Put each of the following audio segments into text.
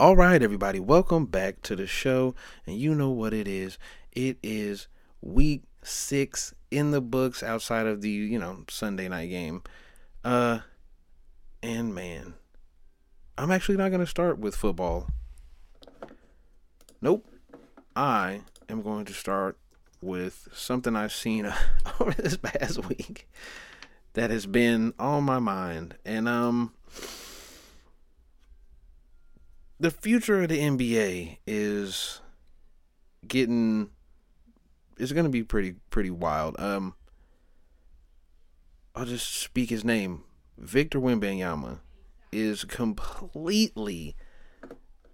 All right, everybody, welcome back to the show. And you know what it is. It is week six in the books outside of the, you know, Sunday night game. Uh and man, I'm actually not gonna start with football. Nope. I am going to start with something I've seen over this past week that has been on my mind. And um the future of the NBA is getting is going to be pretty pretty wild. Um, I'll just speak his name. Victor Wembanyama is completely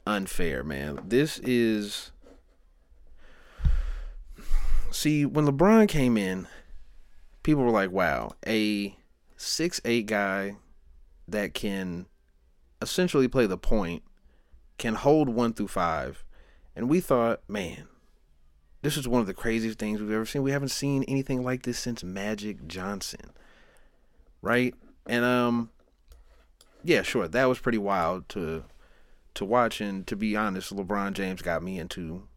unfair, man. This is see when LeBron came in, people were like, "Wow, a six eight guy that can essentially play the point." Can hold one through five. And we thought, man, this is one of the craziest things we've ever seen. We haven't seen anything like this since Magic Johnson. Right? And um yeah, sure, that was pretty wild to to watch and to be honest, LeBron James got me into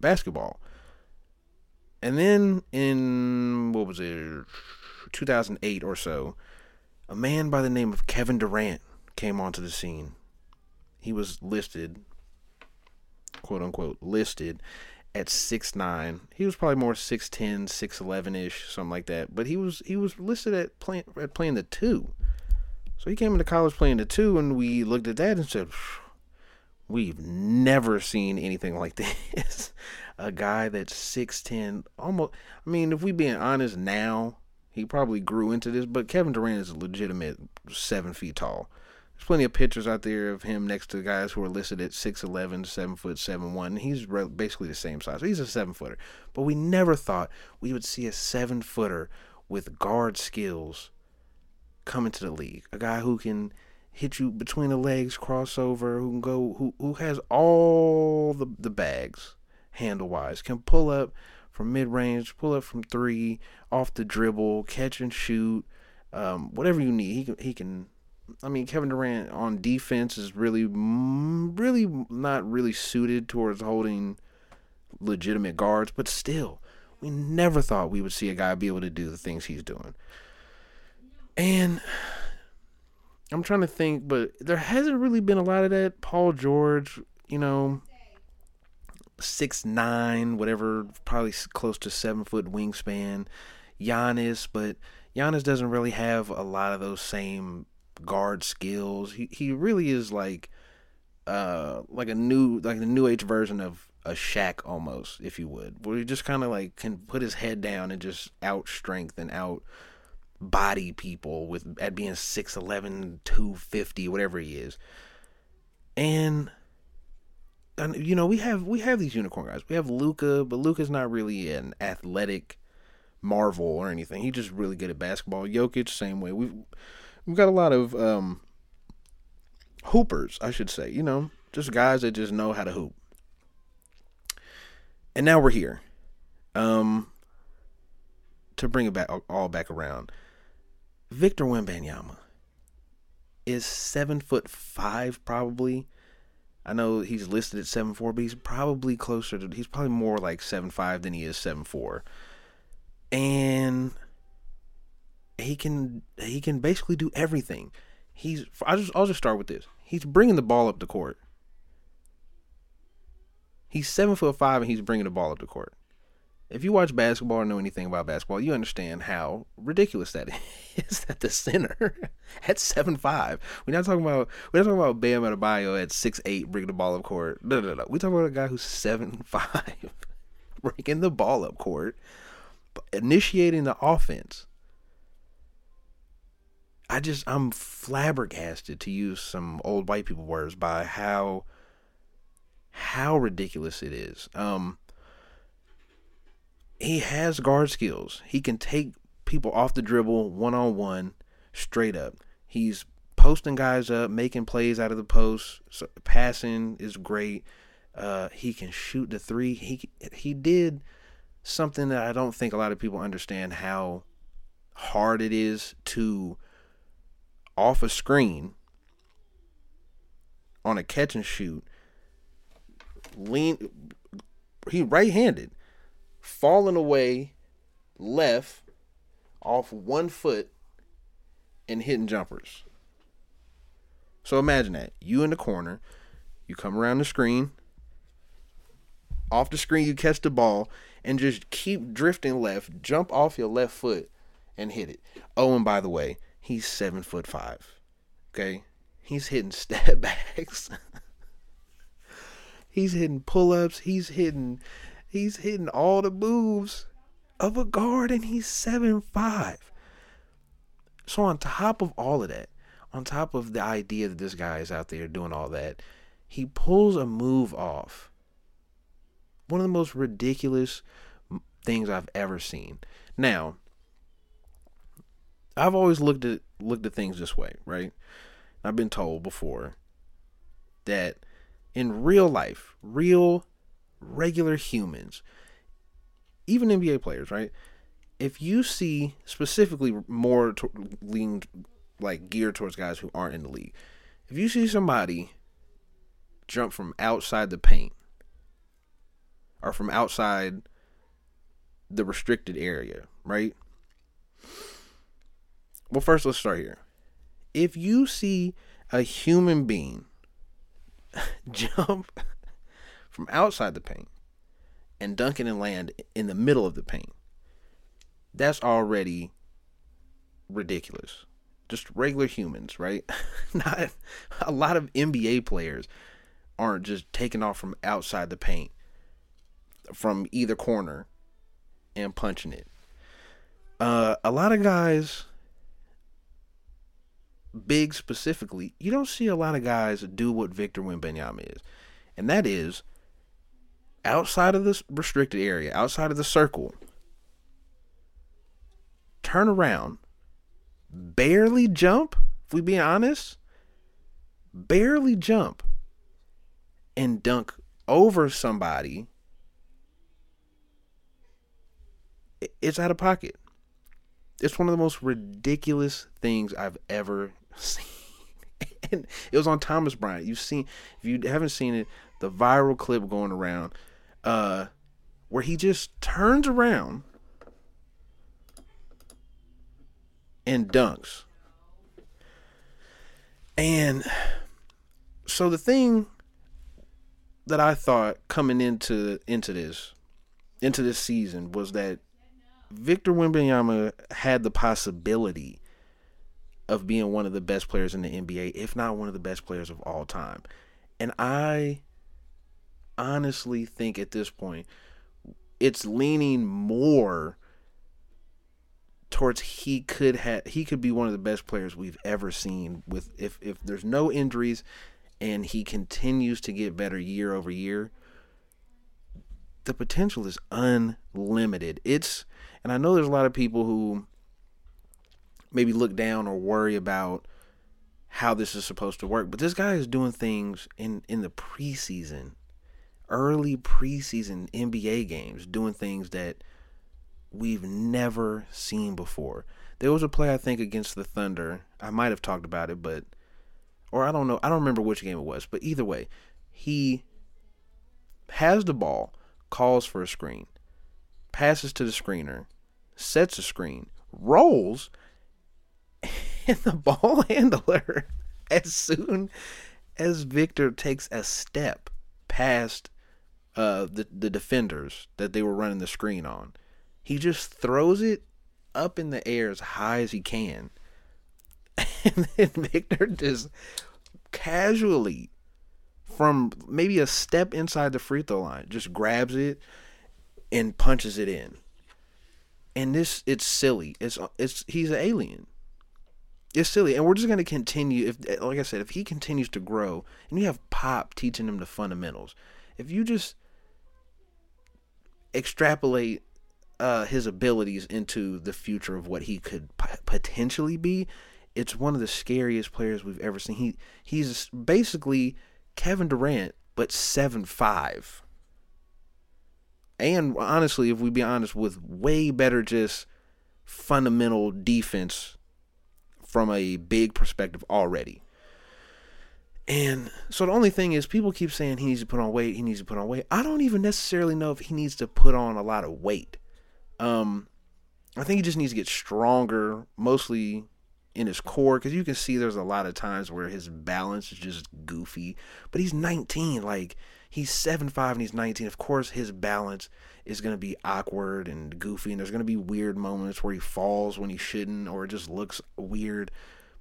basketball. And then in what was it 2008 or so, a man by the name of Kevin Durant came onto the scene he was listed, quote unquote, listed at six nine. He was probably more 6'10", 6'11 ish, something like that. But he was he was listed at playing at playing the two. So he came into college playing the two, and we looked at that and said, "We've never seen anything like this." A guy that's six ten, almost. I mean, if we being honest now, he probably grew into this. But Kevin Durant is a legitimate seven feet tall. There's plenty of pictures out there of him next to guys who are listed at 6'11, 7 foot 7 1. He's basically the same size. He's a 7 footer. But we never thought we would see a 7 footer with guard skills come into the league. A guy who can hit you between the legs, crossover, who can go, who, who has all the, the bags handle wise, can pull up from mid range, pull up from three, off the dribble, catch and shoot, um, whatever you need. He can, he can I mean, Kevin Durant on defense is really, really not really suited towards holding legitimate guards, but still, we never thought we would see a guy be able to do the things he's doing. And I'm trying to think, but there hasn't really been a lot of that. Paul George, you know, six nine, whatever, probably close to seven foot wingspan. Giannis, but Giannis doesn't really have a lot of those same guard skills. He he really is like uh like a new like the new age version of a Shaq almost, if you would, where he just kind of like can put his head down and just out strength and out body people with at being 6'11, 250, whatever he is. And and you know, we have we have these unicorn guys. We have Luka, but Luka's not really an athletic marvel or anything. He's just really good at basketball. Jokic, same way. We've we've got a lot of um, hoopers, I should say. You know, just guys that just know how to hoop. And now we're here. Um, to bring it back all back around. Victor Wembanyama is seven foot five, probably. I know he's listed at seven four, but he's probably closer to. He's probably more like seven five than he is seven four. And he can he can basically do everything. He's I just I'll just start with this. He's bringing the ball up the court. He's seven foot five and he's bringing the ball up the court. If you watch basketball or know anything about basketball, you understand how ridiculous that is. At the center at seven five, we're not talking about we're not talking about Bam Adebayo at six eight bringing the ball up court. No, no, no. We're talking about a guy who's seven five bringing the ball up court, initiating the offense I just I'm flabbergasted to use some old white people words by how how ridiculous it is. Um he has guard skills. He can take people off the dribble one on one straight up. He's posting guys up, making plays out of the post. So passing is great. Uh, he can shoot the three. He he did something that I don't think a lot of people understand how hard it is to off a screen on a catch and shoot, lean he right-handed, falling away left off one foot and hitting jumpers. So imagine that. You in the corner, you come around the screen, off the screen you catch the ball and just keep drifting left, jump off your left foot and hit it. Oh, and by the way, he's seven foot five. Okay? He's hitting step backs. he's hitting pull ups. He's hitting he's hitting all the moves of a guard and he's seven five. So on top of all of that, on top of the idea that this guy is out there doing all that, he pulls a move off. One of the most ridiculous things I've ever seen. Now, I've always looked at looked at things this way, right? I've been told before that in real life, real regular humans, even NBA players, right? If you see specifically more to, leaned like geared towards guys who aren't in the league, if you see somebody jump from outside the paint or from outside the restricted area, right? Well, first let's start here. If you see a human being jump from outside the paint and dunk it and land in the middle of the paint, that's already ridiculous. Just regular humans, right? Not a lot of NBA players aren't just taking off from outside the paint from either corner and punching it. Uh, a lot of guys, big specifically, you don't see a lot of guys do what Victor Wembanyama is, and that is outside of this restricted area, outside of the circle, turn around, barely jump. If we being honest, barely jump and dunk over somebody it's out of pocket. It's one of the most ridiculous things I've ever and it was on Thomas Bryant. You've seen if you haven't seen it, the viral clip going around, uh, where he just turns around and dunks. And so the thing that I thought coming into into this into this season was that Victor Wembanyama had the possibility of being one of the best players in the NBA, if not one of the best players of all time. And I honestly think at this point it's leaning more towards he could have he could be one of the best players we've ever seen with if if there's no injuries and he continues to get better year over year the potential is unlimited it's and I know there's a lot of people who maybe look down or worry about how this is supposed to work. But this guy is doing things in in the preseason, early preseason NBA games, doing things that we've never seen before. There was a play I think against the Thunder. I might have talked about it, but or I don't know. I don't remember which game it was, but either way, he has the ball, calls for a screen passes to the screener, sets a screen, rolls, and the ball handler, as soon as Victor takes a step past uh, the the defenders that they were running the screen on, he just throws it up in the air as high as he can, and then Victor just casually from maybe a step inside the free throw line just grabs it and punches it in. And this it's silly. It's it's he's an alien. It's silly, and we're just gonna continue. If like I said, if he continues to grow, and you have Pop teaching him the fundamentals, if you just extrapolate uh, his abilities into the future of what he could p- potentially be, it's one of the scariest players we've ever seen. He he's basically Kevin Durant, but seven five and honestly, if we be honest, with way better just fundamental defense from a big perspective already. And so the only thing is, people keep saying he needs to put on weight. He needs to put on weight. I don't even necessarily know if he needs to put on a lot of weight. Um, I think he just needs to get stronger, mostly in his core, because you can see there's a lot of times where his balance is just goofy. But he's 19, like he's seven five and he's 19. Of course, his balance is going to be awkward and goofy, and there's going to be weird moments where he falls when he shouldn't, or it just looks weird.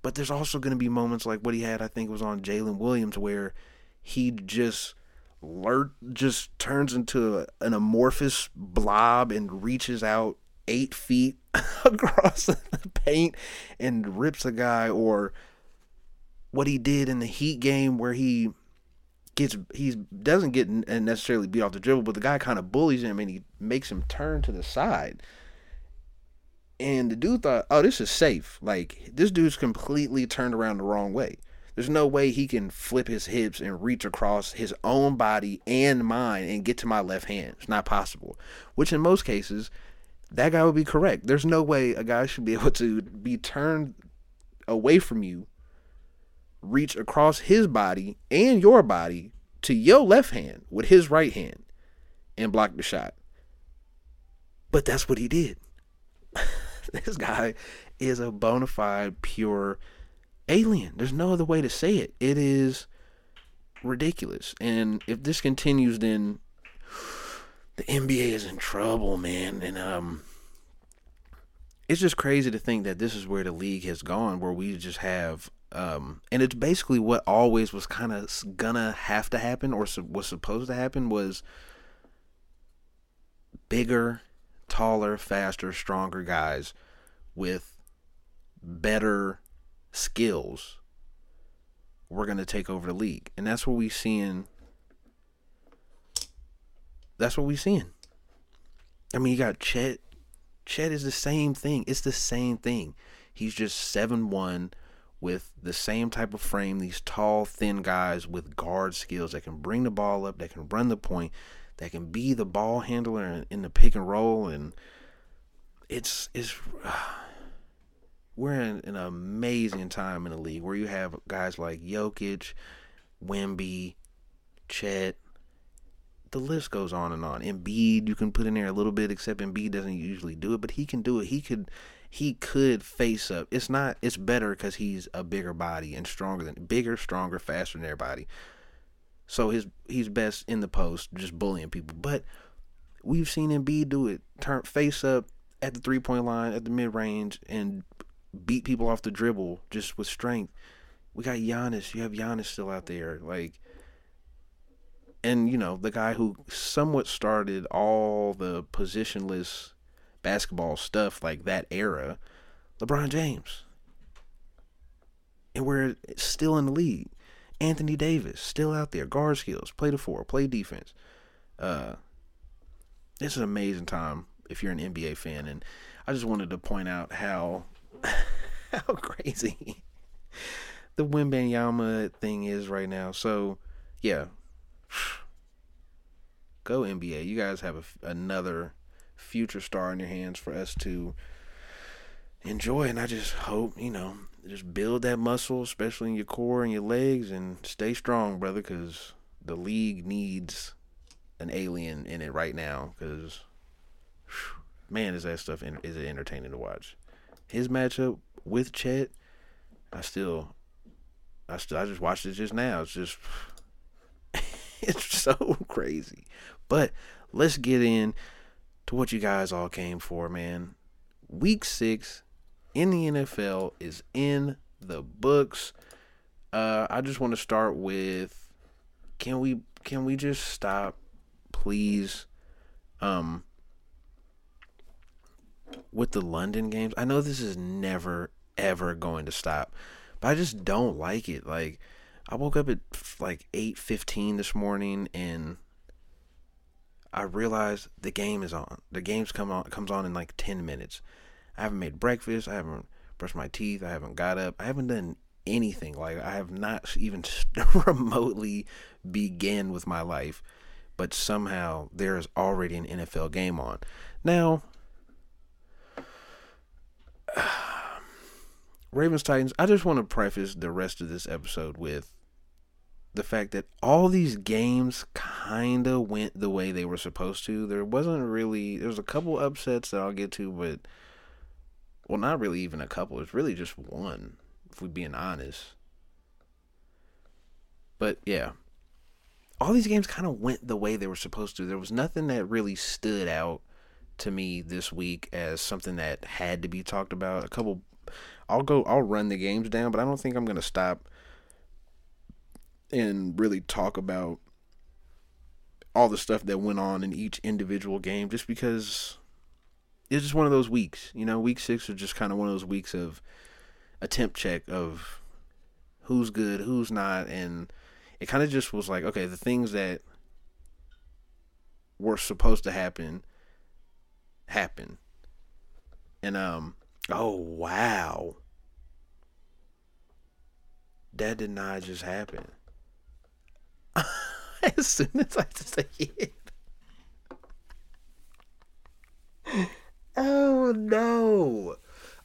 But there's also going to be moments like what he had, I think, was on Jalen Williams, where he just lurk, just turns into an amorphous blob and reaches out eight feet across the paint and rips a guy, or what he did in the Heat game where he gets he doesn't get necessarily beat off the dribble, but the guy kind of bullies him and he makes him turn to the side. And the dude thought, oh, this is safe. Like, this dude's completely turned around the wrong way. There's no way he can flip his hips and reach across his own body and mine and get to my left hand. It's not possible. Which, in most cases, that guy would be correct. There's no way a guy should be able to be turned away from you, reach across his body and your body to your left hand with his right hand and block the shot. But that's what he did. this guy is a bona fide pure alien. There's no other way to say it. It is ridiculous. And if this continues, then the NBA is in trouble, man. And um, it's just crazy to think that this is where the league has gone, where we just have um, and it's basically what always was kind of gonna have to happen or was supposed to happen was bigger, taller, faster, stronger guys with better skills we're to take over the league. And that's what we seeing that's what we seeing. I mean, you got Chet. Chet is the same thing. It's the same thing. He's just seven one with the same type of frame, these tall, thin guys with guard skills that can bring the ball up, that can run the point, that can be the ball handler in, in the pick and roll and it's it's we're in an amazing time in the league where you have guys like Jokic, Wemby, Chet. The list goes on and on. Embiid, you can put in there a little bit, except Embiid doesn't usually do it, but he can do it. He could, he could face up. It's not. It's better because he's a bigger body and stronger than bigger, stronger, faster than everybody. So his he's best in the post, just bullying people. But we've seen Embiid do it, turn face up at the three point line, at the mid range, and beat people off the dribble just with strength. We got Giannis. You have Giannis still out there, like, and you know the guy who somewhat started all the positionless basketball stuff like that era, LeBron James. And we're still in the league. Anthony Davis still out there, guard skills, play the four, play defense. Uh, this is an amazing time if you're an NBA fan, and I just wanted to point out how how crazy the Wembanyama thing is right now. So, yeah. Go NBA. You guys have a, another future star in your hands for us to enjoy. And I just hope, you know, just build that muscle, especially in your core and your legs, and stay strong, brother, because the league needs an alien in it right now. Because, man, is that stuff is it entertaining to watch? his matchup with Chet, I still, I still, I just watched it just now. It's just, it's so crazy. But let's get in to what you guys all came for, man. Week six in the NFL is in the books. Uh, I just want to start with, can we, can we just stop, please? Um, with the London games, I know this is never ever going to stop, but I just don't like it. Like I woke up at like 8:15 this morning and I realized the game is on. The game's come on comes on in like 10 minutes. I haven't made breakfast, I haven't brushed my teeth, I haven't got up. I haven't done anything. Like I have not even remotely began with my life, but somehow there is already an NFL game on. Now, Ravens Titans. I just want to preface the rest of this episode with the fact that all these games kind of went the way they were supposed to. There wasn't really, there was a couple upsets that I'll get to, but, well, not really even a couple. It's really just one, if we're being honest. But yeah, all these games kind of went the way they were supposed to. There was nothing that really stood out to me this week as something that had to be talked about. A couple, I'll go, I'll run the games down, but I don't think I'm to stop and really talk about all the stuff that went on in each individual game just because it's just one of those weeks. You know, week six was just kind of one of those weeks of attempt check of who's good, who's not, and it kind of just was like, okay, the things that were supposed to happen happen. And um oh wow. That did not just happen. as soon as I say it. Oh no.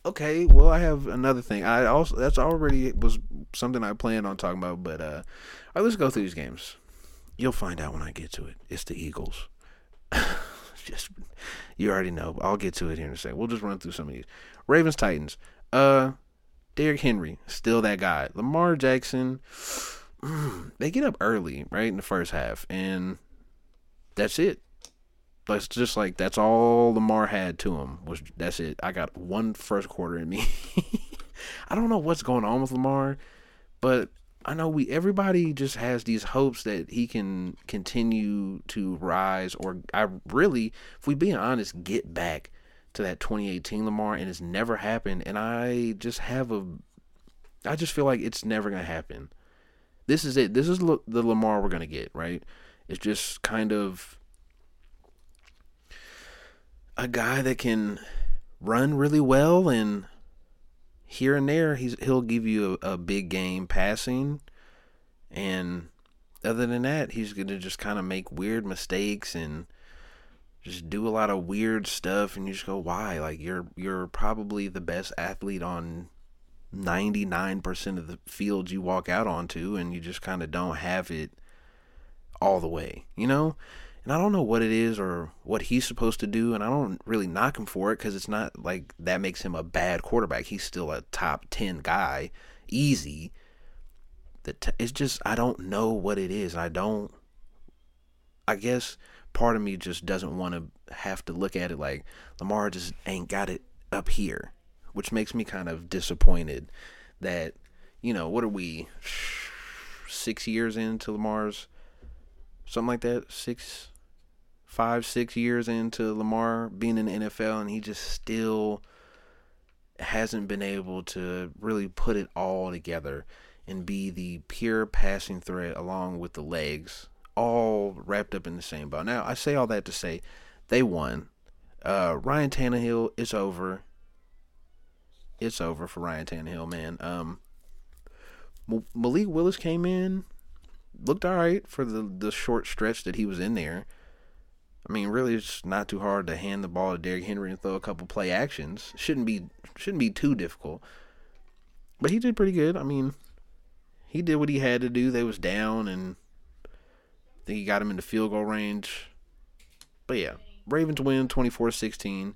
Okay, well I have another thing. I also that's already was something I planned on talking about, but uh all right, let's go through these games. You'll find out when I get to it. It's the Eagles. just you already know. I'll get to it here in a second. We'll just run through some of these. Ravens Titans. Uh Derrick Henry, still that guy. Lamar Jackson they get up early, right in the first half, and that's it. That's just like that's all Lamar had to him was that's it. I got one first quarter in me. I don't know what's going on with Lamar, but I know we everybody just has these hopes that he can continue to rise or I really, if we being honest, get back to that 2018 Lamar and it's never happened and I just have a I just feel like it's never going to happen. This is it. This is the Lamar we're gonna get, right? It's just kind of a guy that can run really well and here and there he's he'll give you a, a big game passing and other than that he's gonna just kind of make weird mistakes and just do a lot of weird stuff and you just go why like you're you're probably the best athlete on 99% of the fields you walk out onto and you just kind of don't have it all the way, you know? And I don't know what it is or what he's supposed to do, and I don't really knock him for it because it's not like that makes him a bad quarterback. He's still a top 10 guy, easy. it's just, I don't know what it is. I don't, I guess part of me just doesn't want to have to look at it like Lamar just ain't got it up here which makes me kind of disappointed that, you know, what are we, six years into Lamar's, something like that, six, five, six years into Lamar being in the NFL, and he just still hasn't been able to really put it all together and be the pure passing threat along with the legs all wrapped up in the same bow. Now, I say all that to say they won. Uh, Ryan Tannehill is over it's over for Ryan Tannehill, man. Um, Malik Willis came in, looked all right for the the short stretch that he was in there. I mean, really, it's not too hard to hand the ball to Derrick Henry and throw a couple play actions. Shouldn't be shouldn't be too difficult. But he did pretty good. I mean, he did what he had to do. They was down, and I think he got him into field goal range. But yeah, Ravens win 24-16.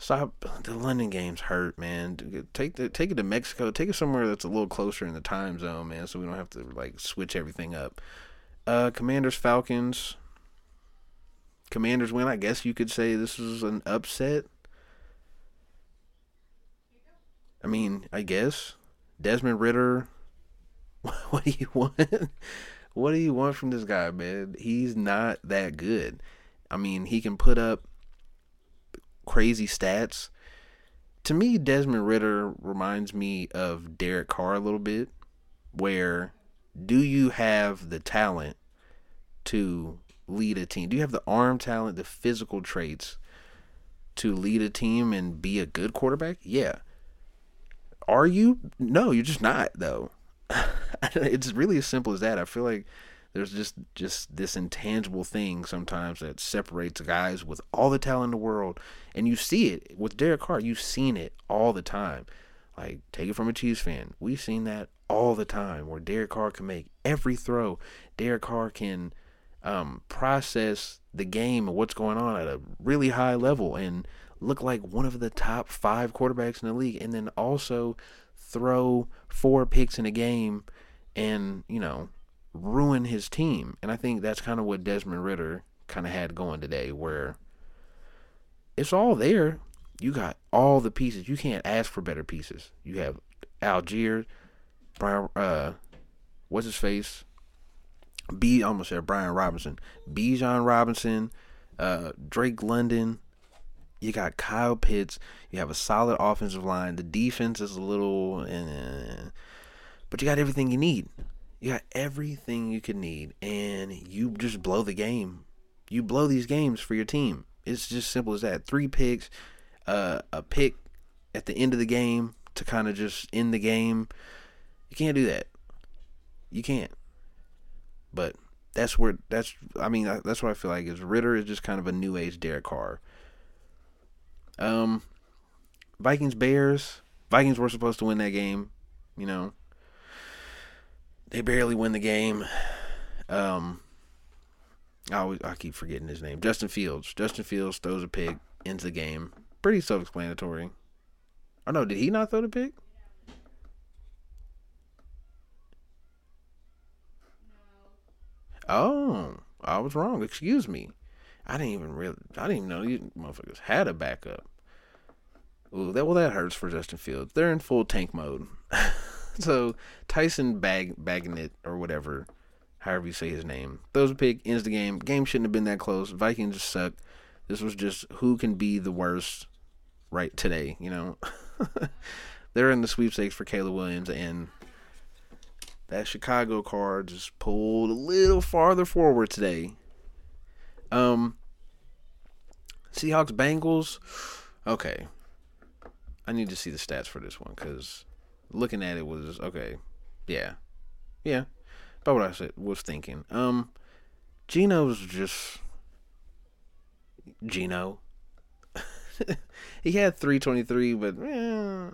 Stop the London games hurt, man. Take the take it to Mexico. Take it somewhere that's a little closer in the time zone, man, so we don't have to like switch everything up. Uh Commanders Falcons. Commanders win. I guess you could say this is an upset. I mean, I guess Desmond Ridder. What do you want? what do you want from this guy, man? He's not that good. I mean, he can put up crazy stats. To me, Desmond Ridder reminds me of Derek Carr a little bit, where do you have the talent to lead a team? Do you have the arm talent, the physical traits to lead a team and be a good quarterback? Yeah. Are you? No, you're just not, though. it's really as simple as that. I feel like there's just just this intangible thing sometimes that separates guys with all the talent in the world and you see it with Derek Carr you've seen it all the time like take it from a Chiefs fan we've seen that all the time where Derek Carr can make every throw. Derek Carr can um, process the game and what's going on at a really high level and look like one of the top five quarterbacks in the league, and then also throw four picks in a game and you know ruin his team. And I think that's kind of what Desmond Ridder kind of had going today, where it's all there. You got all the pieces. You can't ask for better pieces. You have Allgeier, Brian, uh, what's his face? B, almost said Brian Robinson, Bijan Robinson, uh, Drake London. You got Kyle Pitts. You have a solid offensive line. The defense is a little, eh, but you got everything you need. You got everything you could need, and you just blow the game. You blow these games for your team. It's just simple as that. Three picks, uh, a pick at the end of the game to kind of just end the game. You can't do that. You can't. But that's where that's. I mean, that's what I feel like is Ridder is just kind of a new age Derek Carr. Um, Vikings Bears. Vikings were supposed to win that game. You know, they barely win the game. Um, I always I keep forgetting his name. Justin Fields. Justin Fields throws a pick, ends the game. Pretty self-explanatory. Oh no, did he not throw the pick? Oh, I was wrong. Excuse me. I didn't even really. I didn't even know these motherfuckers had a backup. Ooh, that well, that hurts for Justin Fields. They're in full tank mode. so Tyson Bag Bagent or whatever, however you say his name, throws a pick, ends the game. Game shouldn't have been that close. Vikings suck. This was just who can be the worst right today. You know, they're in the sweepstakes for Caleb Williams, and that Chicago card just pulled a little farther forward today. Um, Seahawks Bengals. Okay, I need to see the stats for this one because looking at it was okay. Yeah, yeah. About what I said was thinking. Um, Geno's just Geno. he had 323, but eh,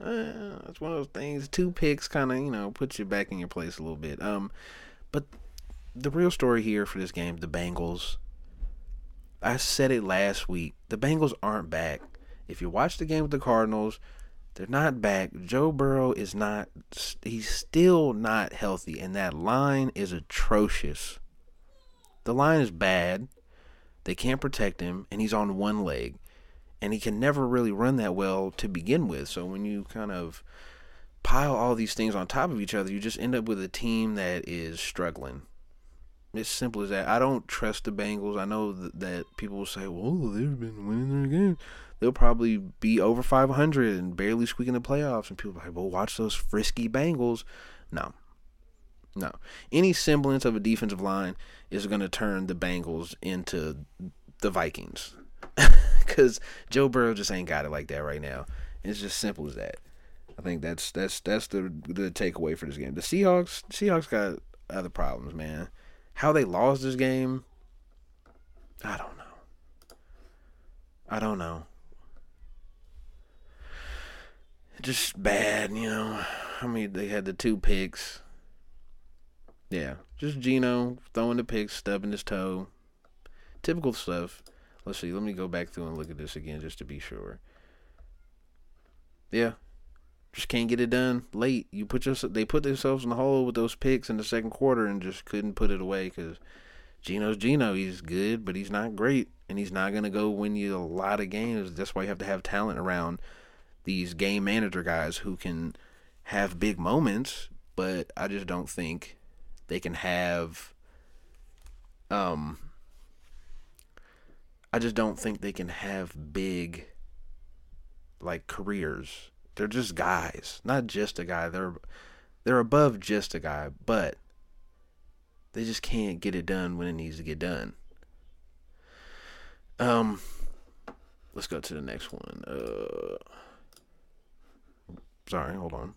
eh, it's one of those things. Two picks kind of, you know, puts you back in your place a little bit. Um, but the real story here for this game, the Bengals. I said it last week. The Bengals aren't back. If you watch the game with the Cardinals, they're not back. Joe Burrow is not, he's still not healthy, and that line is atrocious. The line is bad. They can't protect him, and he's on one leg. And he can never really run that well to begin with. So when you kind of pile all these things on top of each other, you just end up with a team that is struggling. It's simple as that. I don't trust the Bengals. I know that, that people will say, well, they've been winning their games they'll probably be over 500 and barely squeaking the playoffs. And people are like, well, watch those frisky Bengals. No. No. Any semblance of a defensive line is going to turn the Bengals into the Vikings. Because Joe Burrow just ain't got it like that right now. It's just simple as that. I think that's that's that's the the takeaway for this game. The Seahawks Seahawks got other problems, man. How they lost this game, I don't know. I don't know just bad, you know. I mean, they had the two picks. Yeah, just Geno throwing the picks, stubbing his toe. Typical stuff. Let's see. Let me go back through and look at this again just to be sure. Yeah, just can't get it done late. You put your they put themselves in the hole with those picks in the second quarter and just couldn't put it away because Geno's Geno. He's good, but he's not great, and he's not gonna go win you a lot of games. That's why you have to have talent around these game manager guys who can have big moments, but I just don't think they can have um I just don't think they can have big like careers. They're just guys, not just a guy. They're they're above just a guy, but they just can't get it done when it needs to get done. Um let's go to the next one. Uh Sorry, hold on.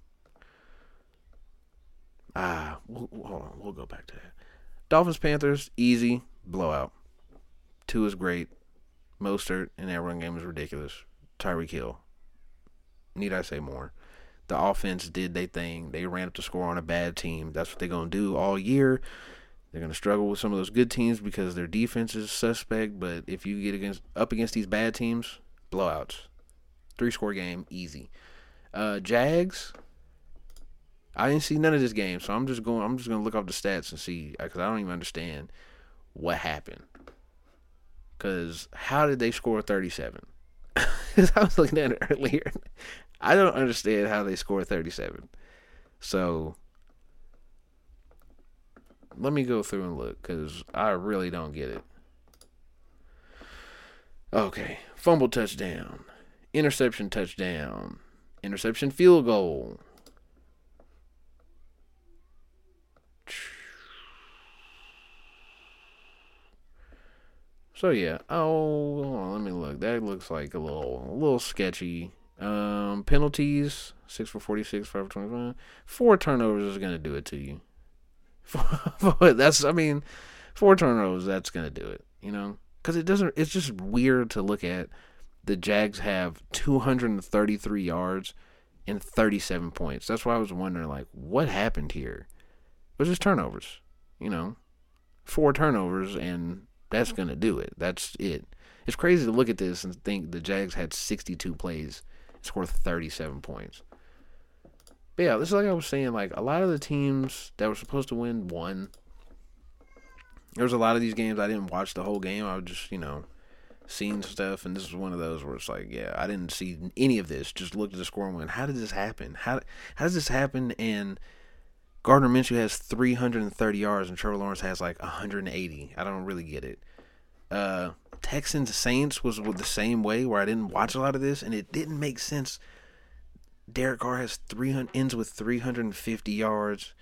Ah, we'll, hold on. We'll go back to that. Dolphins Panthers easy blowout. Tua is great. Mostert and that run game is ridiculous. Tyreek Hill. Need I say more? The offense did their thing. They ran up the score on a bad team. That's what they're gonna do all year. They're gonna struggle with some of those good teams because their defense is suspect. But if you get against up against these bad teams, blowouts, three score game, easy. Uh, Jags. I didn't see none of this game, so I'm just going. I'm just gonna look up the stats and see because I don't even understand what happened. Because how did they score 37? Because I was looking at it earlier. I don't understand how they score 37. So let me go through and look because I really don't get it. Okay. Fumble touchdown. Interception touchdown. Interception field goal. So yeah. Oh, on, let me look. That looks like a little, a little sketchy. Um, penalties: six for forty-six, five for twenty-five. Four turnovers is gonna do it to you. that's, I mean, four turnovers. That's gonna do it. You know, because it doesn't. It's just weird to look at. The Jags have 233 yards and 37 points. That's why I was wondering, like, what happened here? It was just turnovers. You know, four turnovers and that's gonna do it. That's it. It's crazy to look at this and think the Jags had 62 plays, scored 37 points. But yeah, this is like I was saying. Like a lot of the teams that were supposed to win won. There was a lot of these games I didn't watch the whole game. I was just you know seeing stuff, and this is one of those where it's like, yeah, I didn't see any of this. Just looked at the score and went, how did this happen? How how does this happen? And Gardner Minshew has 330 yards and Trevor Lawrence has like 180. I don't really get it. Uh, Texans Saints was the same way where I didn't watch a lot of this and it didn't make sense. Derek Carr has 300 ends with 350 yards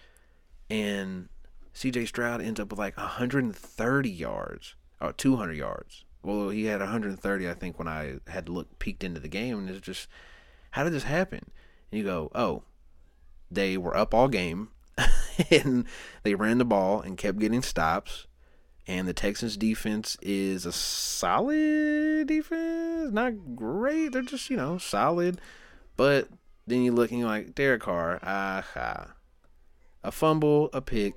and CJ Stroud ends up with like 130 yards or 200 yards. Well, he had 130 I think when I had looked peeked into the game and it's just how did this happen? And you go, "Oh, they were up all game and they ran the ball and kept getting stops. And the Texans defense is a solid defense. Not great. They're just, you know, solid. But then you're looking like Derek Carr, aha. A fumble, a pick,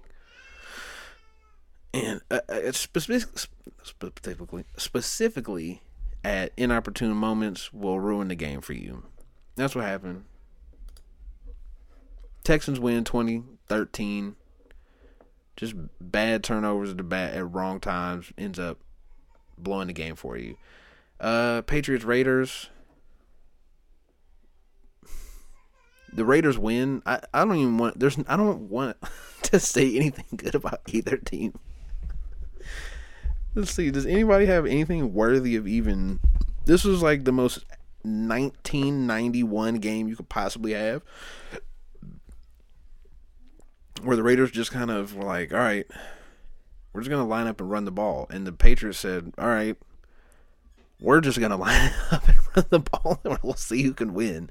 and uh, uh specifically, specifically at inopportune moments will ruin the game for you. That's what happened. Texans win 20 13. Just bad turnovers at the bat at wrong times ends up blowing the game for you. Uh, Patriots Raiders. The Raiders win. I, I don't even want there's I don't want to say anything good about either team. Let's see. Does anybody have anything worthy of even? This was like the most 1991 game you could possibly have where the Raiders just kind of were like, all right, we're just going to line up and run the ball. And the Patriots said, all right, we're just going to line up and run the ball and we'll see who can win.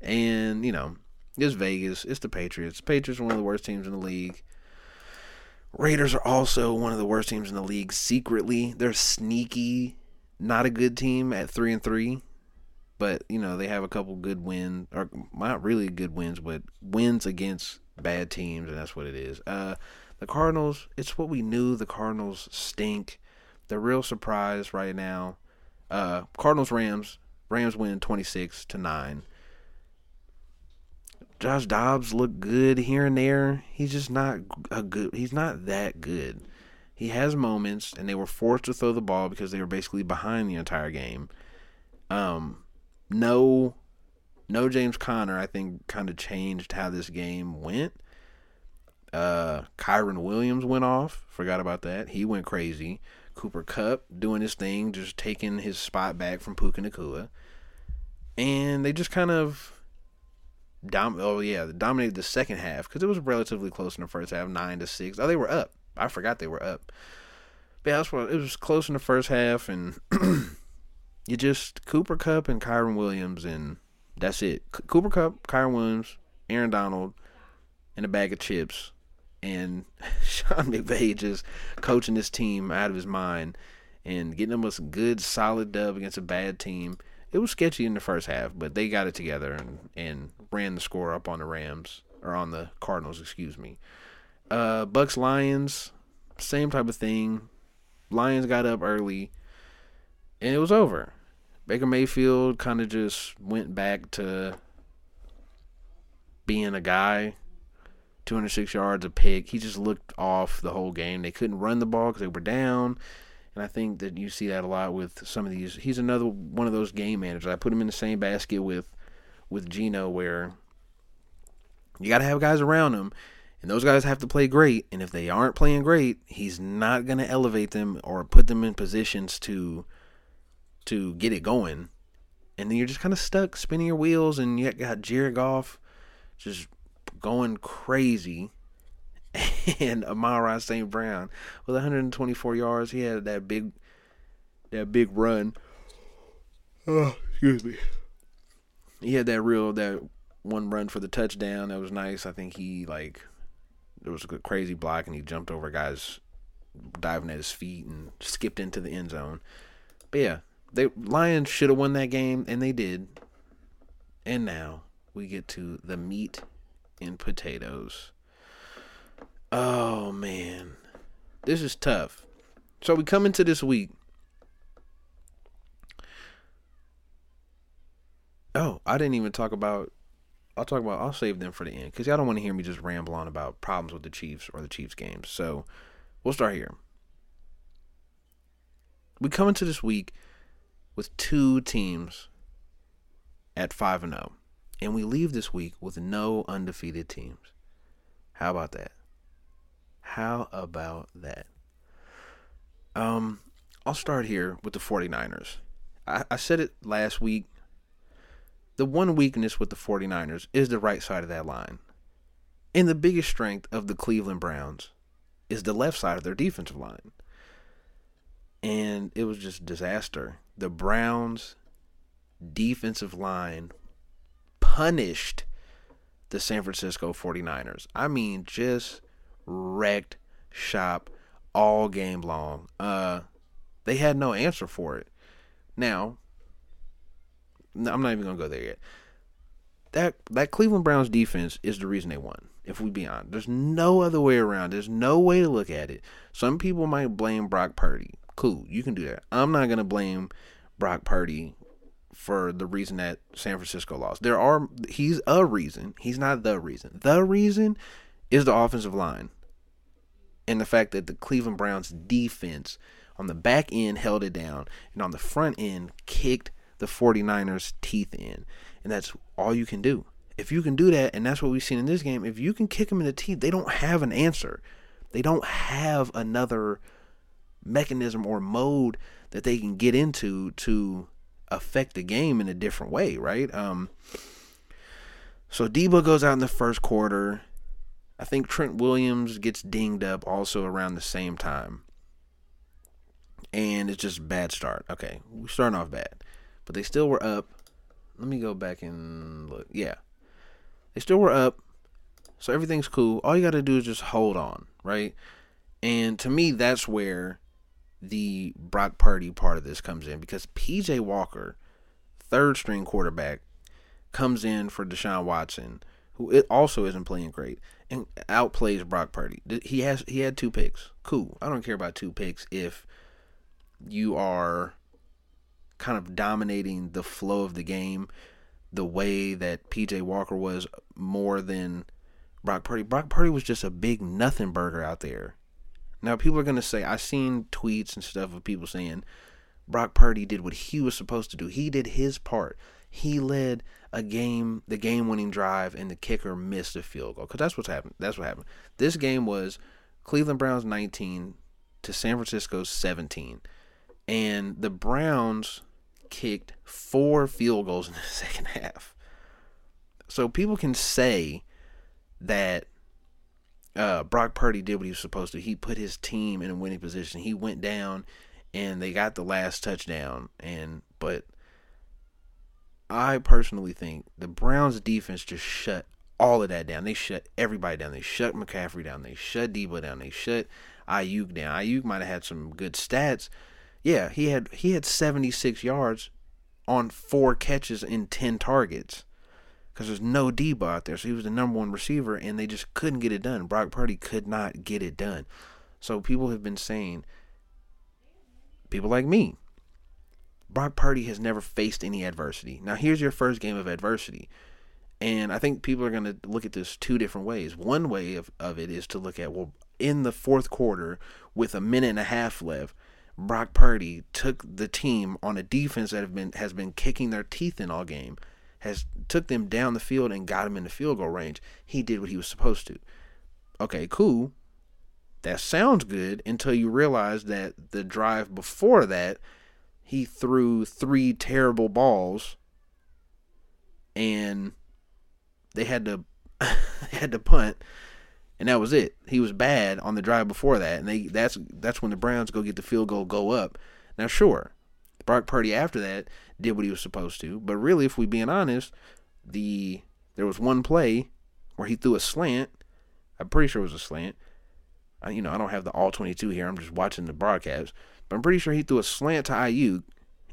And, you know, it's Vegas. It's the Patriots. Patriots are one of the worst teams in the league. Raiders are also one of the worst teams in the league secretly. They're sneaky, not a good team at 3 and 3 but you know they have a couple good wins or not really good wins but wins against bad teams, and that's what it is. Uh, the Cardinals, it's what we knew. The Cardinals stink. The real surprise right now. Uh, Cardinals Rams. Rams win twenty six to nine. Josh Dobbs looked good here and there. He's just not a good. He's not that good. He has moments, and they were forced to throw the ball because they were basically behind the entire game. Um, no no James Conner, I think, kind of changed how this game went. Uh, Kyren Williams went off. Forgot about that. He went crazy. Cooper Kupp doing his thing, just taking his spot back from Puka Nacua. And they just kind of dom- oh yeah, dominated the second half because it was relatively close in the first half, nine to six. Oh, they were up. I forgot they were up. But yeah, what it was close in the first half, and you just Cooper Kupp and Kyren Williams and that's it. C- Cooper Kupp, Kyren Williams, Aaron Donald, and a bag of chips. And Sean McVay just coaching this team out of his mind and getting them a good solid dub against a bad team. it was sketchy in the first half, but they got it together and, and ran the score up on the Rams or on the Cardinals, excuse me. Uh, Bucs Lions, same type of thing. Lions got up early, and it was over. Baker Mayfield kind of just went back to being a guy. 206 yards, a pick. He just looked off the whole game. They couldn't run the ball because they were down. And I think that you see that a lot with some of these. He's another one of those game managers. I put him in the same basket with with Geno, where you got to have guys around him, and those guys have to play great. And if they aren't playing great, he's not going to elevate them or put them in positions to to get it going. And then you're just kind of stuck spinning your wheels, and you got Jared Goff just going crazy and Amon-Ra St. Brown with 124 yards. He had that big that big run. Oh, excuse me. He had that real that one run for the touchdown. That was nice. I think he like there was a crazy block and he jumped over guys diving at his feet and skipped into the end zone. But yeah, they Lions should have won that game and they did. And now we get to the meat and potatoes. Oh man, this is tough. So we come into this week. Oh, I didn't even talk about. I'll talk about. I'll save them for the end because y'all don't want to hear me just ramble on about problems with the Chiefs or the Chiefs games. So we'll start here. We come into this week with two teams at five and zero, oh, and we leave this week with no undefeated teams. How about that? How about that? Um, I'll start here with the 49ers. I, I said it last week. The one weakness with the 49ers is the right side of that line. And the biggest strength of the Cleveland Browns is the left side of their defensive line. And it was just disaster. The Browns defensive line punished the San Francisco 49ers. I mean, just wrecked shop all game long. Uh, they had no answer for it. Now, I'm not even gonna go there yet. That that Cleveland Browns defense is the reason they won. If we be honest, there's no other way around. There's no way to look at it. Some people might blame Brock Purdy. Cool, you can do that. I'm not gonna blame Brock Purdy for the reason that San Francisco lost. There are he's a reason. He's not the reason. The reason is the offensive line and the fact that the Cleveland Browns defense on the back end held it down and on the front end kicked the 49ers teeth in. And that's all you can do. If you can do that, and that's what we've seen in this game, if you can kick them in the teeth, they don't have an answer. They don't have another mechanism or mode that they can get into to affect the game in a different way, right? Um, so Deebo goes out in the first quarter. I think Trent Williams gets dinged up also around the same time. And it's just bad start. Okay, we're starting off bad. But they still were up. Let me go back and look. Yeah. They still were up. So everything's cool. All you got to do is just hold on, right? And to me, that's where the Brock Purdy part of this comes in because PJ Walker, third string quarterback, comes in for Deshaun Watson, who it also isn't playing great and outplays Brock Purdy. He has he had two picks. Cool. I don't care about two picks if you are kind of dominating the flow of the game the way that PJ Walker was more than Brock Purdy. Brock Purdy was just a big nothing burger out there. Now people are gonna say I've seen tweets and stuff of people saying Brock Purdy did what he was supposed to do. He did his part. He led a game, the game-winning drive, and the kicker missed a field goal. Because that's what's happened. That's what happened. This game was Cleveland Browns 19 to San Francisco 17, and the Browns kicked four field goals in the second half. So people can say that uh, Brock Purdy did what he was supposed to. He put his team in a winning position. He went down, and they got the last touchdown. And but I personally think the Browns defense just shut all of that down. They shut everybody down. They shut McCaffrey down. They shut Deebo down. They shut Aiyuk down. Aiyuk might have had some good stats. Yeah, he had he had 76 yards on four catches in 10 targets because there's no Deebo out there. So he was the number one receiver, and they just couldn't get it done. Brock Purdy could not get it done. So people have been saying, people like me, Brock Purdy has never faced any adversity. Now, here's your first game of adversity. And I think people are going to look at this two different ways. One way of, of it is to look at, well, in the fourth quarter, with a minute and a half left, Brock Purdy took the team on a defense that have been has been kicking their teeth in all game, has took them down the field and got them in the field goal range. He did what he was supposed to. Okay, cool. That sounds good until you realize that the drive before that, he threw three terrible balls and they had to they had to punt and that was it. He was bad on the drive before that, and they that's that's when the Browns go get the field goal, go up. Now, sure, Brock Purdy after that did what he was supposed to, but really, if we being honest, the there was one play where he threw a slant. I'm pretty sure it was a slant. I, you know, I don't have the all 22 here. I'm just watching the broadcast, but I'm pretty sure he threw a slant to Aiyuk,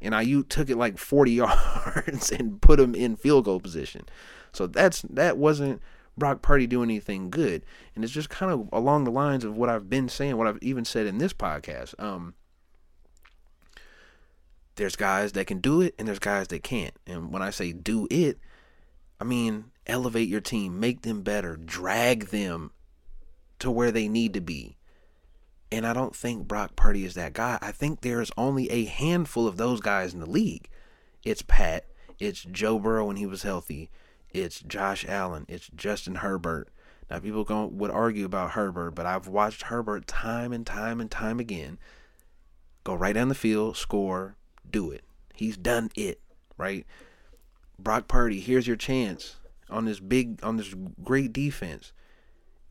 and Aiyuk took it like 40 yards and put him in field goal position. So that's that wasn't Brock Purdy doing anything good. And it's just kind of along the lines of what I've been saying, what I've even said in this podcast. Um, there's guys that can do it and there's guys that can't. And when I say do it, I mean elevate your team, make them better, drag them to where they need to be. And I don't think Brock Purdy is that guy. I think there's only a handful of those guys in the league. It's Pat, it's Joe Burrow when he was healthy, it's Josh Allen. It's Justin Herbert. Now people would argue about Herbert, but I've watched Herbert time and time and time again go right down the field, score, do it. He's done it, right? Brock Purdy, here's your chance on this big on this great defense.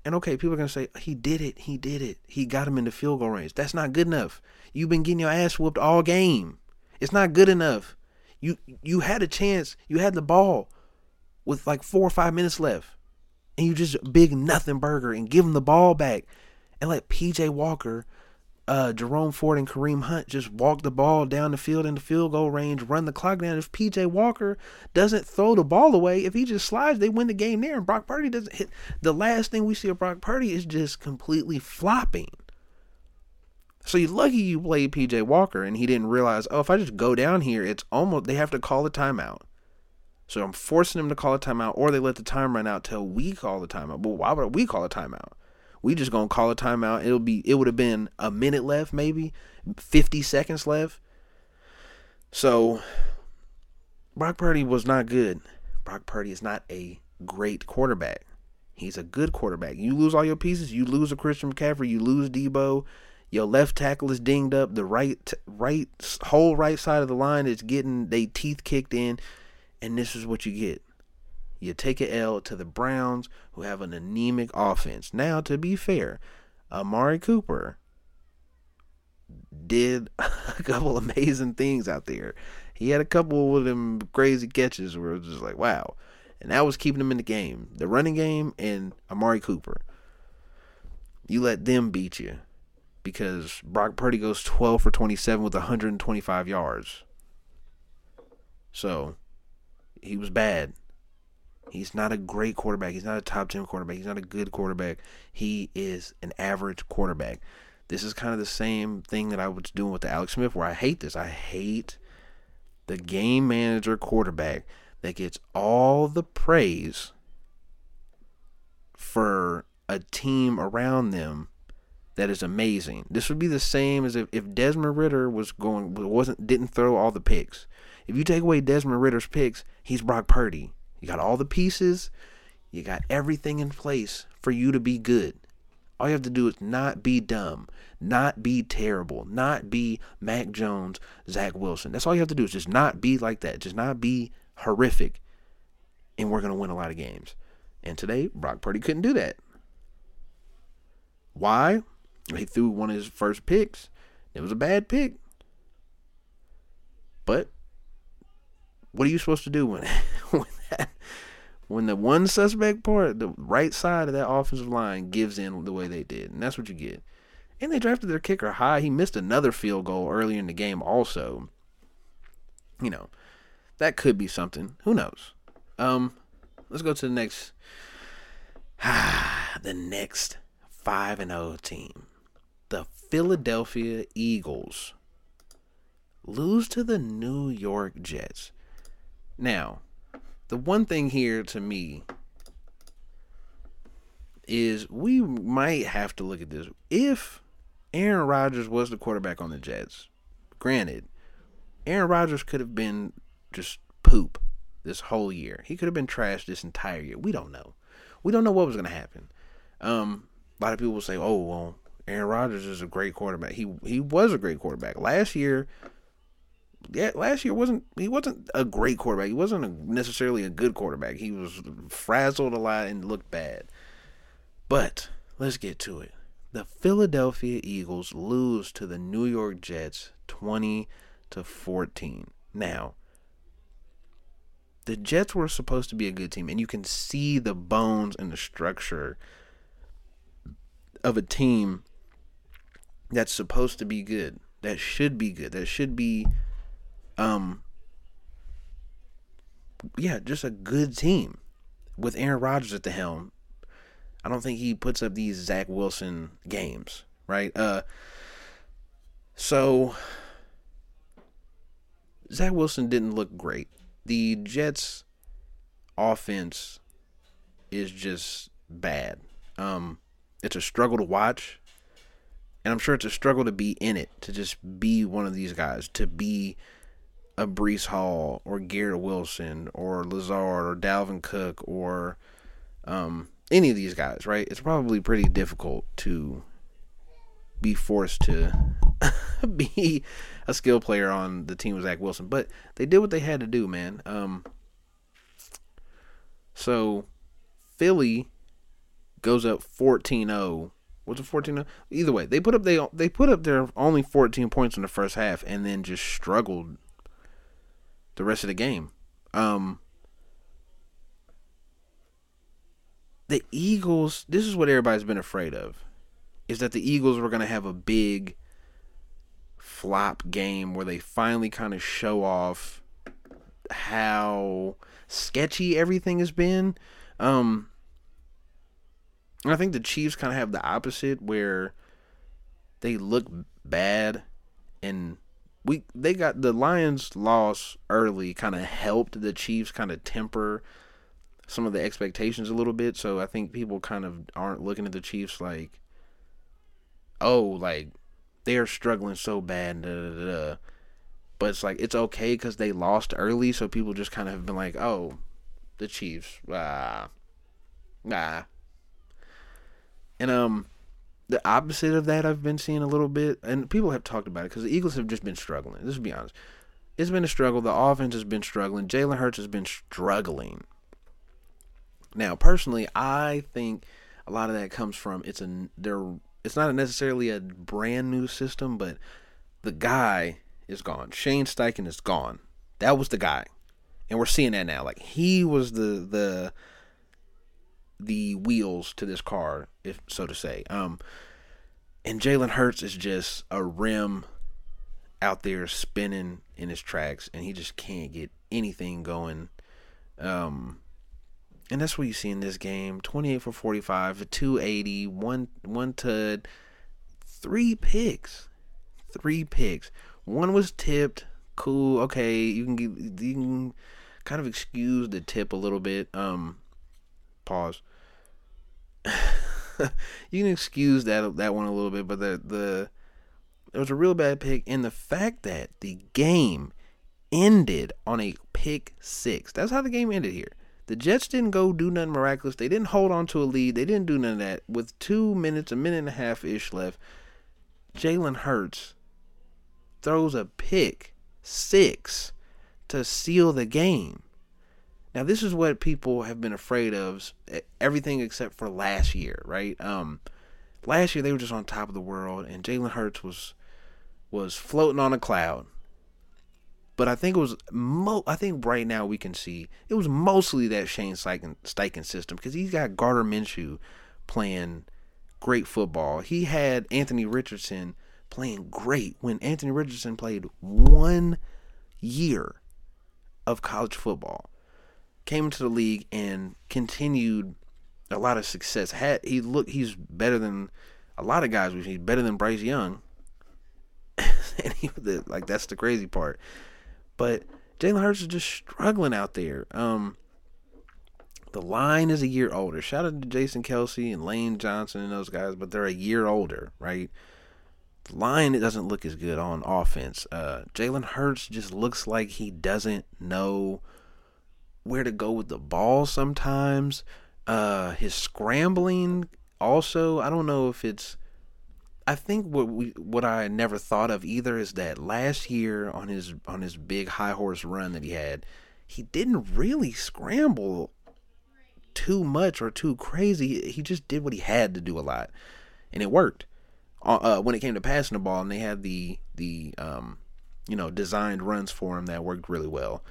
And okay, people are gonna say he did it, he did it, he got him in the field goal range. That's not good enough. You've been getting your ass whooped all game. It's not good enough. You you had a chance. You had the ball with like four or five minutes left, and you just big nothing burger and give him the ball back, and let PJ Walker, uh, Jerome Ford, and Kareem Hunt just walk the ball down the field in the field goal range, run the clock down. If PJ Walker doesn't throw the ball away, if he just slides, they win the game there. And Brock Purdy doesn't hit. The last thing we see of Brock Purdy is just completely flopping. So you're lucky you played PJ Walker and he didn't realize, oh, if I just go down here, it's almost they have to call a timeout. So I'm forcing them to call a timeout, or they let the time run out till we call the timeout. But why would we call a timeout? We just gonna call a timeout. It'll be it would have been a minute left, maybe fifty seconds left. So Brock Purdy was not good. Brock Purdy is not a great quarterback. He's a good quarterback. You lose all your pieces. You lose a Christian McCaffrey. You lose Deebo. Your left tackle is dinged up. The right right whole right side of the line is getting they teeth kicked in. And this is what you get. You take an L to the Browns, who have an anemic offense. Now, to be fair, Amari Cooper did a couple amazing things out there. He had a couple of them crazy catches where it was just like, wow. And that was keeping him in the game. The running game and Amari Cooper. You let them beat you because Brock Purdy goes 12 for 27 with 125 yards. So he was bad. He's not a great quarterback. He's not a top 10 quarterback. He's not a good quarterback. He is an average quarterback. This is kind of the same thing that I was doing with the Alex Smith, where I hate this. I hate the game manager quarterback that gets all the praise for a team around them that is amazing. This would be the same as if, if Desmond Ridder was going wasn't didn't throw all the picks. If you take away Desmond Ridder's picks, he's Brock Purdy. You got all the pieces, you got everything in place for you to be good. All you have to do is not be dumb, not be terrible, not be Mac Jones, Zach Wilson. That's all you have to do is just not be like that. Just not be horrific. And we're going to win a lot of games. And today, Brock Purdy couldn't do that. Why? He threw one of his first picks. It was a bad pick. But what are you supposed to do when when, when the one suspect part, the right side of that offensive line gives in the way they did, and that's what you get. And they drafted their kicker high. He missed another field goal earlier in the game, also. You know, that could be something. Who knows? Um, let's go to the next. the next five and zero team, the Philadelphia Eagles, lose to the New York Jets. Now, the one thing here to me is we might have to look at this. If Aaron Rodgers was the quarterback on the Jets, granted, Aaron Rodgers could have been just poop this whole year. He could have been trashed this entire year. We don't know. We don't know what was going to happen. Um, a lot of people say, "Oh, well, Aaron Rodgers is a great quarterback." He he was a great quarterback last year. Yeah, last year wasn't he wasn't a great quarterback. He wasn't a, necessarily a good quarterback. He was frazzled a lot and looked bad. But let's get to it. The Philadelphia Eagles lose to the New York Jets 20 to 14. Now, the Jets were supposed to be a good team, and you can see the bones and the structure of a team that's supposed to be good, that should be good, that should be, um, yeah, just a good team with Aaron Rodgers at the helm. I don't think he puts up these Zach Wilson games, right? Uh, so Zach Wilson didn't look great. The Jets' offense is just bad. Um, it's a struggle to watch, and I'm sure it's a struggle to be in it, to just be one of these guys, to be a Breece Hall or Garrett Wilson or Lazard or Dalvin Cook or um, any of these guys, right? It's probably pretty difficult to be forced to be a skill player on the team with Zach Wilson. But they did what they had to do, man. Um, so Philly goes up 14-0. Was it 14-0? Either way, they put up they they put up their only 14 points in the first half and then just struggled the rest of the game. Um, the Eagles, this is what everybody's been afraid of, is that the Eagles were going to have a big flop game where they finally kind of show off how sketchy everything has been. Um, I think the Chiefs kind of have the opposite where they look bad and we they got the Lions loss early kind of helped the Chiefs kind of temper some of the expectations a little bit. So I think people kind of aren't looking at the Chiefs like, oh, like they're struggling so bad. Da, da, da. But it's like it's okay because they lost early, so people just kind of have been like, oh, the Chiefs, ah, nah. And um, the opposite of that I've been seeing a little bit, and people have talked about it because the Eagles have just been struggling. Let's be honest, it's been a struggle. The offense has been struggling. Jalen Hurts has been struggling now, personally, I think a lot of that comes from it's a there. It's not necessarily a brand new system, but the guy is gone. Shane Steichen is gone. That was the guy, and we're seeing that now. Like he was the the the wheels to this car, if so to say. Um, and Jalen Hurts is just a rim out there spinning in his tracks, and he just can't get anything going. Um, and that's what you see in this game 28 for 45, 280, one, one tud, three picks. Three picks. One was tipped. Cool. Okay. You can, you can kind of excuse the tip a little bit. Um, pause. you can excuse that that one a little bit, but the the it was a real bad pick, and the fact that the game ended on a pick six. That's how the game ended here. The Jets didn't go do nothing miraculous. They didn't hold on to a lead. They didn't do none of that. With two minutes, a minute and a half ish left, Jalen Hurts throws a pick six to seal the game. Now, this is what people have been afraid of, everything except for last year, right? Um, last year they were just on top of the world, and Jalen Hurts was was floating on a cloud. But I think it was mo- I think right now we can see it was mostly that Shane Steichen, Steichen system because he's got Gardner Minshew playing great football. He had Anthony Richardson playing great when Anthony Richardson played one year. of college football. Came into the league and continued a lot of success. Had he look, he's better than a lot of guys. He's better than Bryce Young, and he like that's the crazy part. But Jalen Hurts is just struggling out there. Um, the line is a year older. Shout out to Jason Kelce and Lane Johnson and those guys, but they're a year older, right? The line it doesn't look as good on offense. Uh, Jalen Hurts just looks like he doesn't know where to go with the ball sometimes. Uh, his scrambling also, I don't know if it's. I think what we what I never thought of either is that last year on his on his big high horse run that he had, he didn't really scramble too much or too crazy. He just did what he had to do a lot, and it worked. Uh, uh, when it came to passing the ball, and they had the the um, you know designed runs for him that worked really well.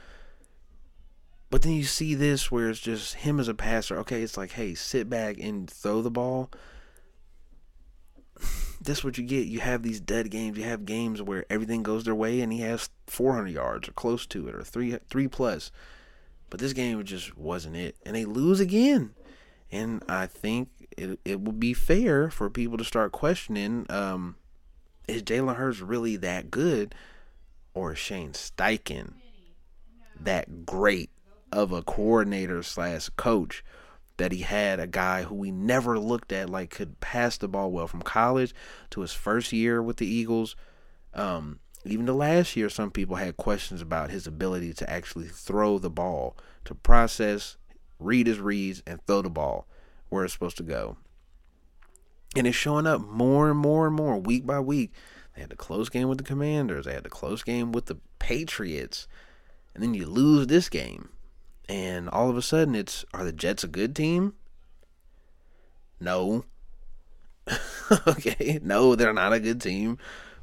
But then you see this where it's just him as a passer. Okay, it's like, hey, sit back and throw the ball. That's what you get. You have these dead games. You have games where everything goes their way, and he has 400 yards or close to it, or three three plus. But this game just wasn't it, and they lose again. And I think it it would be fair for people to start questioning: um, Is Jalen Hurts really that good, or is Shane Steichen that great of a coordinator slash coach that he had a guy who we never looked at like could pass the ball well from college to his first year with the Eagles. Um, even the last year, some people had questions about his ability to actually throw the ball, to process, read his reads, and throw the ball where it's supposed to go. And it's showing up more and more and more week by week. They had the close game with the Commanders. They had the close game with the Patriots. And then you lose this game and all of a sudden it's are the Jets a good team? No. okay, no, they're not a good team,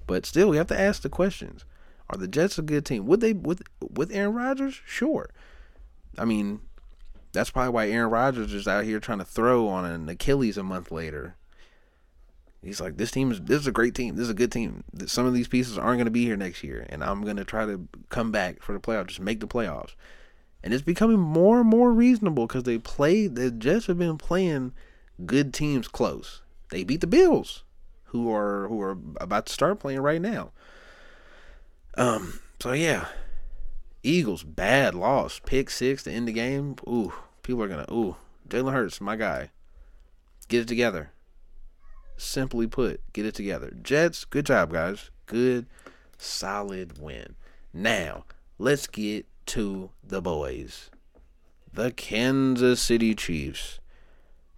but still we have to ask the questions. Are the Jets a good team? Would they with with Aaron Rodgers? Sure. I mean, that's probably why Aaron Rodgers is out here trying to throw on an Achilles a month later. He's like, this team is this is a great team. This is a good team. Some of these pieces aren't going to be here next year, and I'm going to try to come back for the playoffs. Just make the playoffs and it's becoming more and more reasonable because they play. The Jets have been playing good teams close. They beat the Bills, who are who are about to start playing right now. Um. So yeah, Eagles bad loss, pick six to end the game. Ooh, people are gonna ooh. Jalen Hurts, my guy, get it together. Simply put, get it together. Jets, good job, guys. Good, solid win. Now let's get to the boys. The Kansas City Chiefs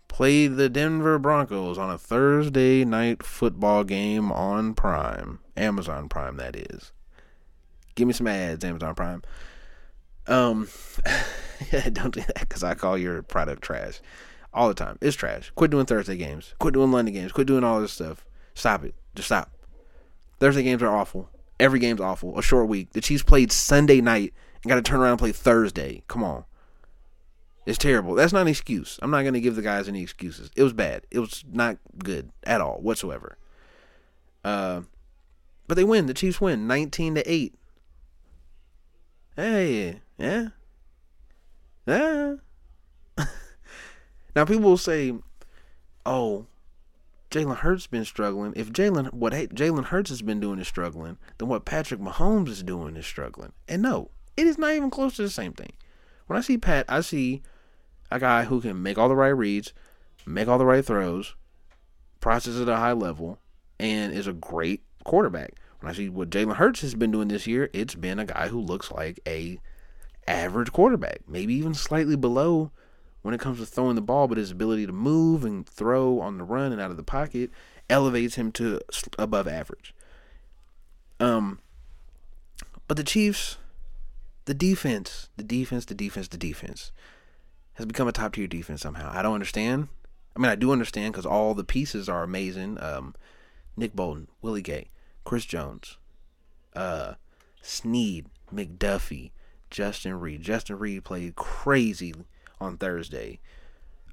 played the Denver Broncos on a Thursday night football game on Prime. Amazon Prime, that is. Give me some ads, Amazon Prime. Um, don't do that because I call your product trash all the time. It's trash. Quit doing Thursday games. Quit doing London games. Quit doing all this stuff. Stop it. Just stop. Thursday games are awful. Every game's awful. A short week. The Chiefs played Sunday night and got to turn around and play Thursday. Come on. It's terrible. That's not an excuse. I'm not going to give the guys any excuses. It was bad. It was not good at all whatsoever. Uh, but they win. The Chiefs win 19 to 8. Hey, yeah. Yeah. now people will say, "Oh, Jalen Hurts been struggling. If Jalen what Jalen Hurts has been doing is struggling, then what Patrick Mahomes is doing is struggling." And no, it is not even close to the same thing. When I see Pat, I see a guy who can make all the right reads, make all the right throws, process at a high level, and is a great quarterback. When I see what Jalen Hurts has been doing this year, it's been a guy who looks like a average quarterback, maybe even slightly below when it comes to throwing the ball, but his ability to move and throw on the run and out of the pocket elevates him to above average. Um, but the Chiefs, the defense, the defense, the defense, the defense has become a top tier defense somehow. I don't understand. I mean, I do understand because all the pieces are amazing. Um, Nick Bolton, Willie Gay, Chris Jones, uh, Sneed, McDuffie, Justin Reid. Justin Reid played crazy on Thursday.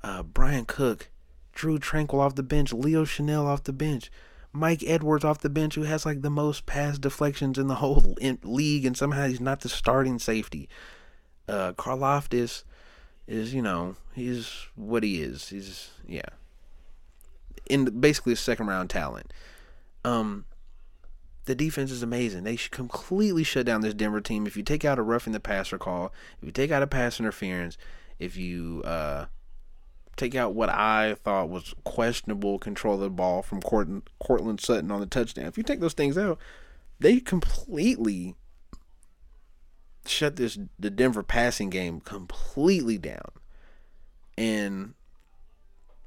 Uh, Bryan Cook, Drue Tranquill off the bench, Leo Chenal off the bench. Mike Edwards off the bench, who has like the most pass deflections in the whole league, and somehow he's not the starting safety. Uh, Karlaftis is, you know, he's what he is. He's yeah, in basically a second round talent. Um, the defense is amazing. They should completely shut down this Denver team. If you take out a roughing the passer call, if you take out a pass interference, if you uh, take out what I thought was questionable control of the ball from Courtland, Courtland Sutton on the touchdown, if you take those things out, they completely shut this the Denver passing game completely down. And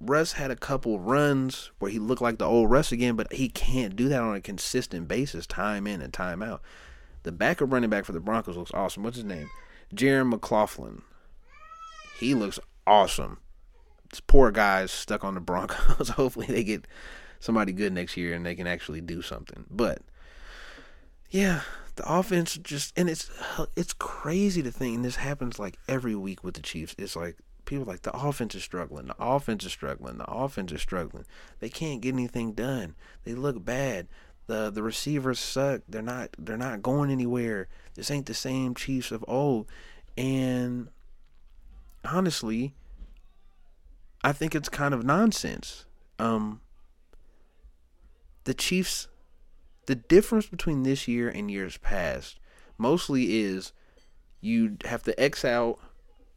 Russ had a couple runs where he looked like the old Russ again, but he can't do that on a consistent basis, time in and time out. The backup running back for the Broncos looks awesome. What's his name? Jarron McLaughlin. He looks awesome. Poor guy's stuck on the Broncos. Hopefully they get somebody good next year and they can actually do something. But yeah, the offense just and it's it's crazy to think and this happens like every week with the Chiefs. It's like people like the offense is struggling, the offense is struggling, the offense is struggling. They can't get anything done. They look bad. The the receivers suck. They're not they're not going anywhere. This ain't the same Chiefs of old. And honestly, I think it's kind of nonsense. Um the Chiefs the difference between this year and years past mostly is you have to X out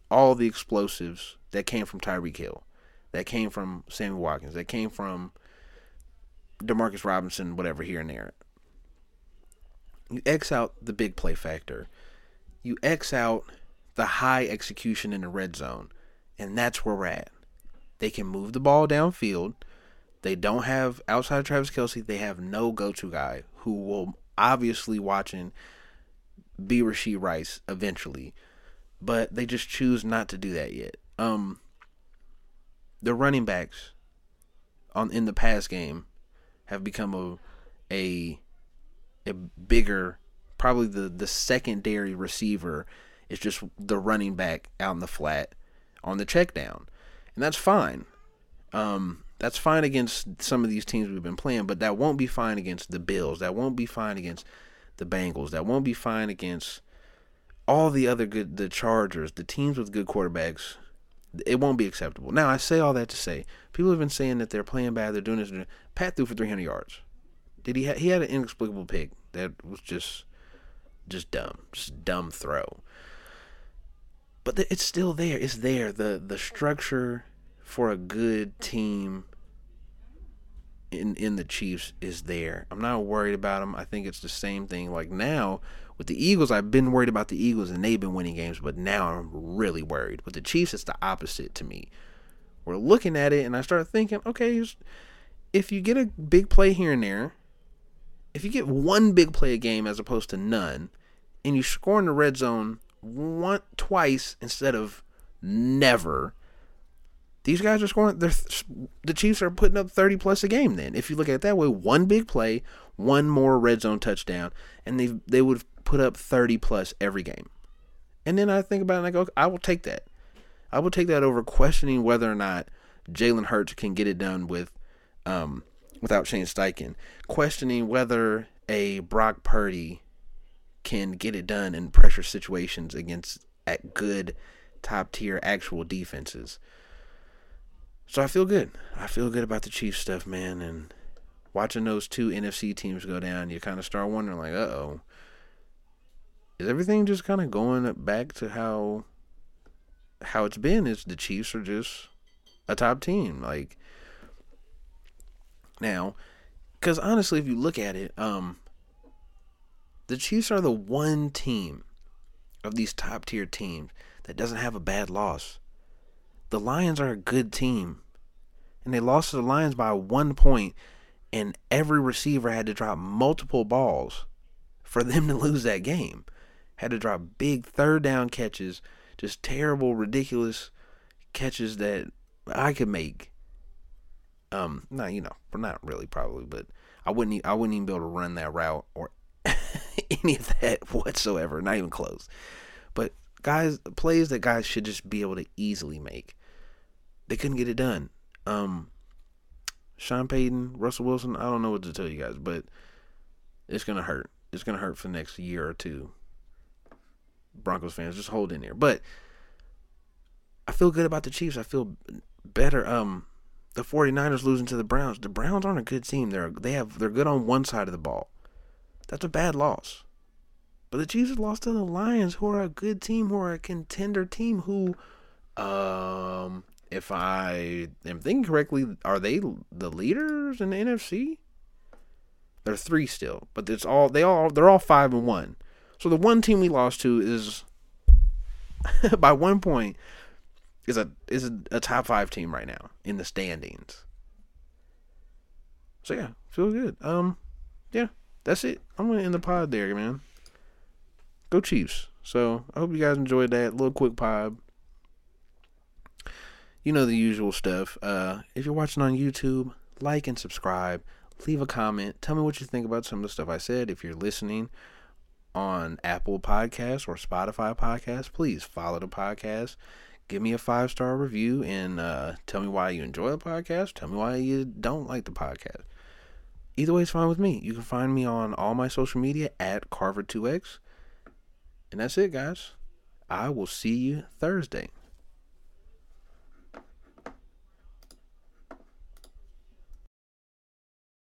all the explosives that came from Tyreek Hill, that came from Sammy Watkins, that came from Demarcus Robinson, whatever here and there. You X out the big play factor. You X out the high execution in the red zone. And that's where we're at. They can move the ball downfield. They don't have outside Travis Kelce. They have no go-to guy who will obviously watching be Rashee Rice eventually, but they just choose not to do that yet. Um, the running backs on in the pass game have become a a a bigger, probably the the secondary receiver is just the running back out in the flat on the check down, and that's fine. Um, that's fine against some of these teams we've been playing, but that won't be fine against the Bills. That won't be fine against the Bengals. That won't be fine against all the other good the Chargers, the teams with good quarterbacks. It won't be acceptable. Now I say all that to say people have been saying that they're playing bad, they're doing this. Pat threw for 300 yards. Did he? Ha- he had an inexplicable pick that was just just dumb, just dumb throw. But it's still there. It's there. the The structure for a good team in in the Chiefs is there. I'm not worried about them. I think it's the same thing. Like now with the Eagles, I've been worried about the Eagles and they've been winning games, but now I'm really worried. With the Chiefs, it's the opposite to me. We're looking at it, and I start thinking, okay, if you get a big play here and there, if you get one big play a game as opposed to none, and you score in the red zone one twice instead of never, these guys are scoring. The Chiefs are putting up 30 plus a game. Then, if you look at it that way, one big play, one more red zone touchdown, and they they would put up 30 plus every game. And then I think about it and I go, I will take that. I will take that over questioning whether or not Jalen Hurts can get it done with um, without Shane Steichen. Questioning whether a Brock Purdy can get it done in pressure situations against at good top tier actual defenses. So I feel good. I feel good about the Chiefs stuff, man. And watching those two NFC teams go down, you kind of start wondering, like, uh oh, is everything just kind of going back to how how it's been? Is the Chiefs are just a top team, like now? Because honestly, if you look at it, um, the Chiefs are the one team of these top tier teams that doesn't have a bad loss the Lions are a good team. And they lost to the Lions by one point, and every receiver had to drop multiple balls for them to lose that game. Had to drop big third down catches, just terrible, ridiculous catches that I could make. Um, not you know, not really probably, but I wouldn't. I wouldn't even be able to run that route or any of that whatsoever. Not even close. But guys, plays that guys should just be able to easily make they couldn't get it done. Um, Sean Payton, Russell Wilson, I don't know what to tell you guys, but it's gonna hurt. It's gonna hurt for the next year or two. Broncos fans, just hold in there. But I feel good about the Chiefs. I feel better. Um, the 49ers losing to the Browns. The Browns aren't a good team. They're they have they're good on one side of the ball. That's a bad loss. But the Chiefs have lost to the Lions, who are a good team, who are a contender team, who, um, if I am thinking correctly, are they the leaders in the NFC? They're three still, but it's all they all they're all five and one. So the one team we lost to is by one point is a is a, top five team right now in the standings. So yeah, feel good. Um, yeah, that's it. I'm gonna end the pod there, man. Go Chiefs. So I hope you guys enjoyed that little quick pod. You know the usual stuff. Uh, if you're watching on YouTube, like and subscribe. Leave a comment. Tell me what you think about some of the stuff I said. If you're listening on Apple Podcasts or Spotify Podcasts, please follow the podcast give me a five star review and uh, tell me why you enjoy the podcast. Tell me why you don't like the podcast. Either way is fine with me. You can find me on all my social media at Carver2X. And that's it, guys. I will see you Thursday.